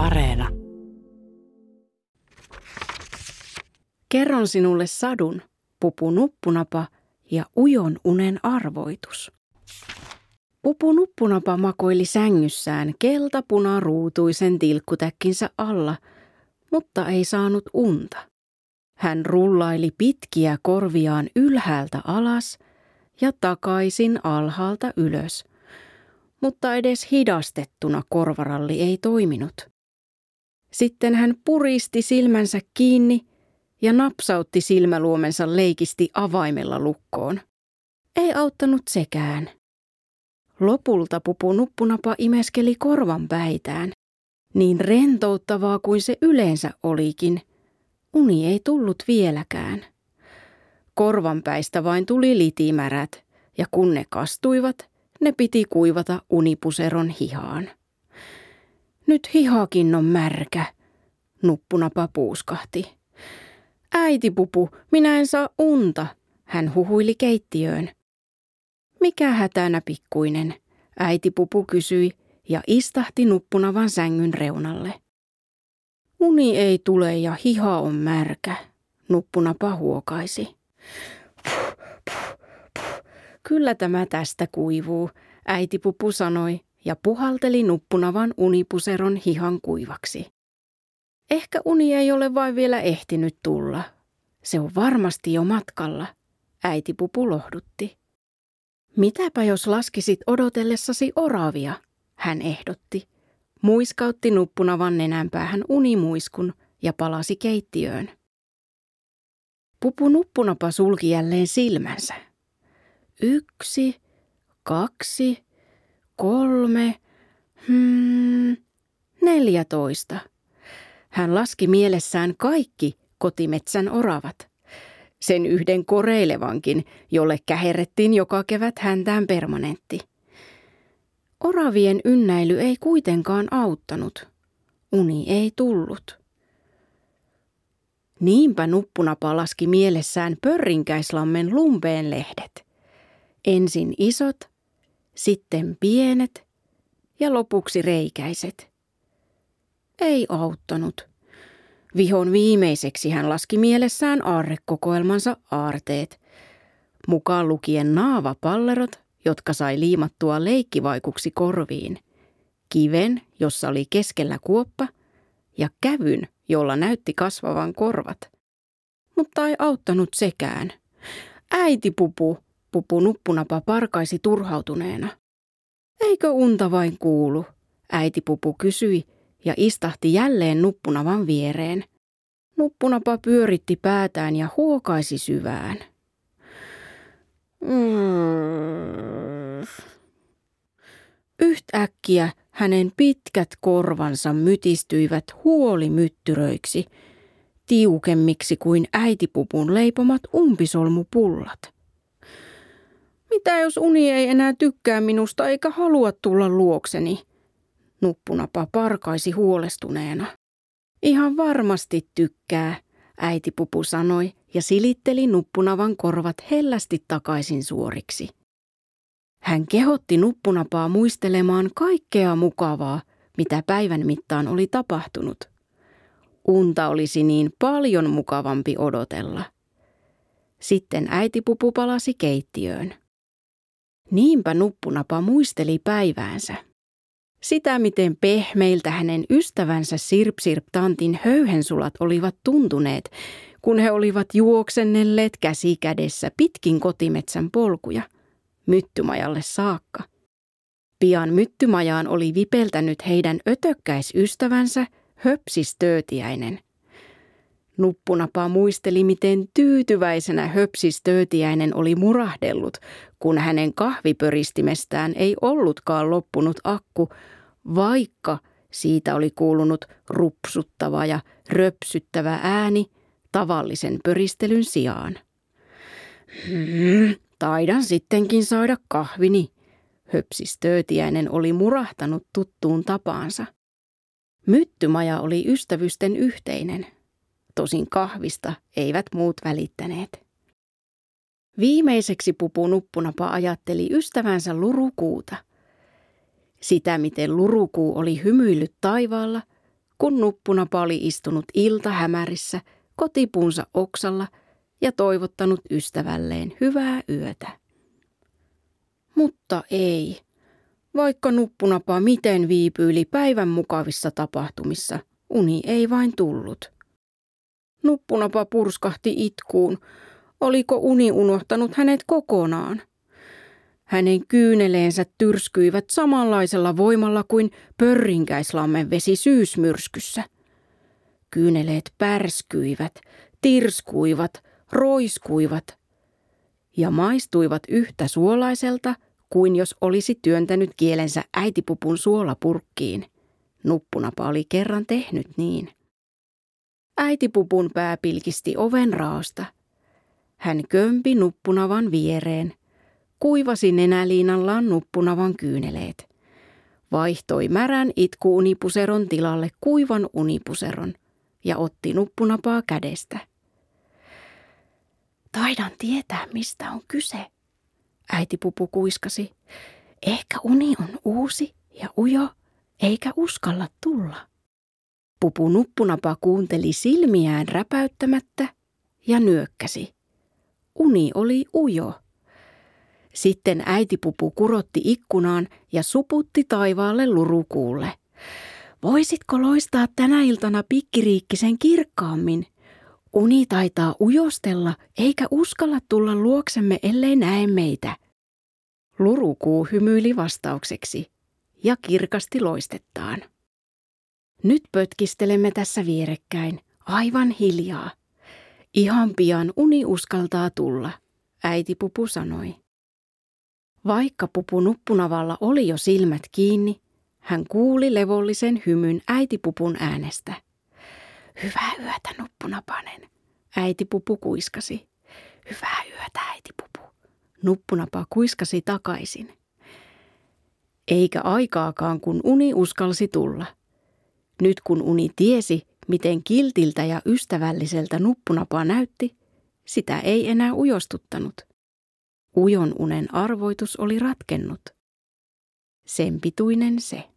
Areena. Kerron sinulle sadun, pupu nuppunapa ja ujon unen arvoitus. Pupu nuppunapa makoili sängyssään keltapuna-ruutuisen tilkkutäkkinsä alla, mutta ei saanut unta. Hän rullaili pitkiä korviaan ylhäältä alas ja takaisin alhaalta ylös, mutta edes hidastettuna korvaralli ei toiminut. Sitten hän puristi silmänsä kiinni ja napsautti silmäluomensa leikisti avaimella lukkoon. Ei auttanut sekään. Lopulta pupu nuppunapa imeskeli korvan päitään. Niin rentouttavaa kuin se yleensä olikin, uni ei tullut vieläkään. Korvanpäistä vain tuli litimärät, ja kun ne kastuivat, ne piti kuivata unipuseron hihaan. Nyt hihakin on märkä, nuppunapa puuskahti. Äiti pupu, minä en saa unta, hän huhuili keittiöön. Mikä hätänä pikkuinen, äiti pupu kysyi ja istahti nuppunavan sängyn reunalle. Uni ei tule ja hiha on märkä, nuppunapa huokaisi. Puh, puh, puh. Kyllä tämä tästä kuivuu, äiti pupu sanoi ja puhalteli nuppunavan unipuseron hihan kuivaksi. Ehkä uni ei ole vain vielä ehtinyt tulla. Se on varmasti jo matkalla, äiti pupu lohdutti. Mitäpä jos laskisit odotellessasi oravia, hän ehdotti. Muiskautti nuppunavan nenänpäähän unimuiskun ja palasi keittiöön. Pupu nuppunapa sulki jälleen silmänsä. Yksi, kaksi, kolme, hmm, neljätoista. Hän laski mielessään kaikki kotimetsän oravat. Sen yhden koreilevankin, jolle käherrettiin joka kevät häntään permanentti. Oravien ynnäily ei kuitenkaan auttanut. Uni ei tullut. Niinpä nuppuna palaski mielessään Pörrinkäislammen lumpeen lehdet. Ensin isot, sitten pienet ja lopuksi reikäiset. Ei auttanut. Vihon viimeiseksi hän laski mielessään aarrekokoelmansa aarteet, mukaan lukien naavapallerot, jotka sai liimattua leikkivaikuksi korviin, kiven, jossa oli keskellä kuoppa, ja kävyn, jolla näytti kasvavan korvat. Mutta ei auttanut sekään. Äiti pupu, pupu nuppunapa parkaisi turhautuneena. Eikö unta vain kuulu? Äiti pupu kysyi ja istahti jälleen nuppunavan viereen. Nuppunapa pyöritti päätään ja huokaisi syvään. Mm. Yhtäkkiä hänen pitkät korvansa mytistyivät huolimyttyröiksi, tiukemmiksi kuin äitipupun leipomat umpisolmupullat. Mitä jos uni ei enää tykkää minusta eikä halua tulla luokseni? Nuppunapa parkaisi huolestuneena. Ihan varmasti tykkää, äitipupu sanoi ja silitteli nuppunavan korvat hellästi takaisin suoriksi. Hän kehotti nuppunapaa muistelemaan kaikkea mukavaa, mitä päivän mittaan oli tapahtunut. Unta olisi niin paljon mukavampi odotella. Sitten äitipupu palasi keittiöön. Niinpä nuppunapa muisteli päiväänsä. Sitä, miten pehmeiltä hänen ystävänsä Sirp-Sirp-tantin höyhensulat olivat tuntuneet, kun he olivat juoksennelleet käsi kädessä pitkin kotimetsän polkuja, myttymajalle saakka. Pian myttymajaan oli vipeltänyt heidän ötökkäisystävänsä höpsistöötiäinen. Nuppunapa muisteli, miten tyytyväisenä höpsistöötiäinen oli murahdellut, kun hänen kahvipöristimestään ei ollutkaan loppunut akku, vaikka siitä oli kuulunut rupsuttava ja röpsyttävä ääni tavallisen pöristelyn sijaan. Hmm, taidan sittenkin saada kahvini, höpsistöötiäinen oli murahtanut tuttuun tapaansa. Myttymaja oli ystävysten yhteinen. Tosin kahvista eivät muut välittäneet. Viimeiseksi pupu nuppunapa ajatteli ystävänsä lurukuuta. Sitä, miten lurukuu oli hymyillyt taivaalla, kun nuppunapa oli istunut ilta hämärissä kotipunsa oksalla ja toivottanut ystävälleen hyvää yötä. Mutta ei. Vaikka nuppunapa miten viipyili päivän mukavissa tapahtumissa, uni ei vain tullut. Nuppunapa purskahti itkuun. Oliko uni unohtanut hänet kokonaan? Hänen kyyneleensä tyrskyivät samanlaisella voimalla kuin pörrinkäislammen vesi syysmyrskyssä. Kyyneleet pärskyivät, tirskuivat, roiskuivat ja maistuivat yhtä suolaiselta kuin jos olisi työntänyt kielensä äitipupun suolapurkkiin. Nuppunapa oli kerran tehnyt niin. Äitipupun pää pilkisti oven raosta. Hän kömpi nuppunavan viereen, kuivasi nenäliinallaan nuppunavan kyyneleet. Vaihtoi märän itkuunipuseron tilalle kuivan unipuseron ja otti nuppunapaa kädestä. Taidan tietää, mistä on kyse, äiti pupu kuiskasi. Ehkä uni on uusi ja ujo, eikä uskalla tulla. Pupu nuppunapa kuunteli silmiään räpäyttämättä ja nyökkäsi. Uni oli ujo. Sitten äitipupu kurotti ikkunaan ja suputti taivaalle lurukuulle. Voisitko loistaa tänä iltana pikkiriikkisen kirkkaammin? Uni taitaa ujostella eikä uskalla tulla luoksemme, ellei näe meitä. Lurukuu hymyili vastaukseksi ja kirkasti loistettaan. Nyt pötkistelemme tässä vierekkäin, aivan hiljaa. Ihan pian uni uskaltaa tulla, äiti Pupu sanoi. Vaikka Pupu nuppunavalla oli jo silmät kiinni, hän kuuli levollisen hymyn äitipupun äänestä. Hyvää yötä, nuppunapanen, äitipupu kuiskasi. Hyvää yötä, äitipupu. Nuppunapa kuiskasi takaisin. Eikä aikaakaan, kun uni uskalsi tulla – nyt kun uni tiesi, miten kiltiltä ja ystävälliseltä nuppunapa näytti, sitä ei enää ujostuttanut. Ujon unen arvoitus oli ratkennut. Sen pituinen se.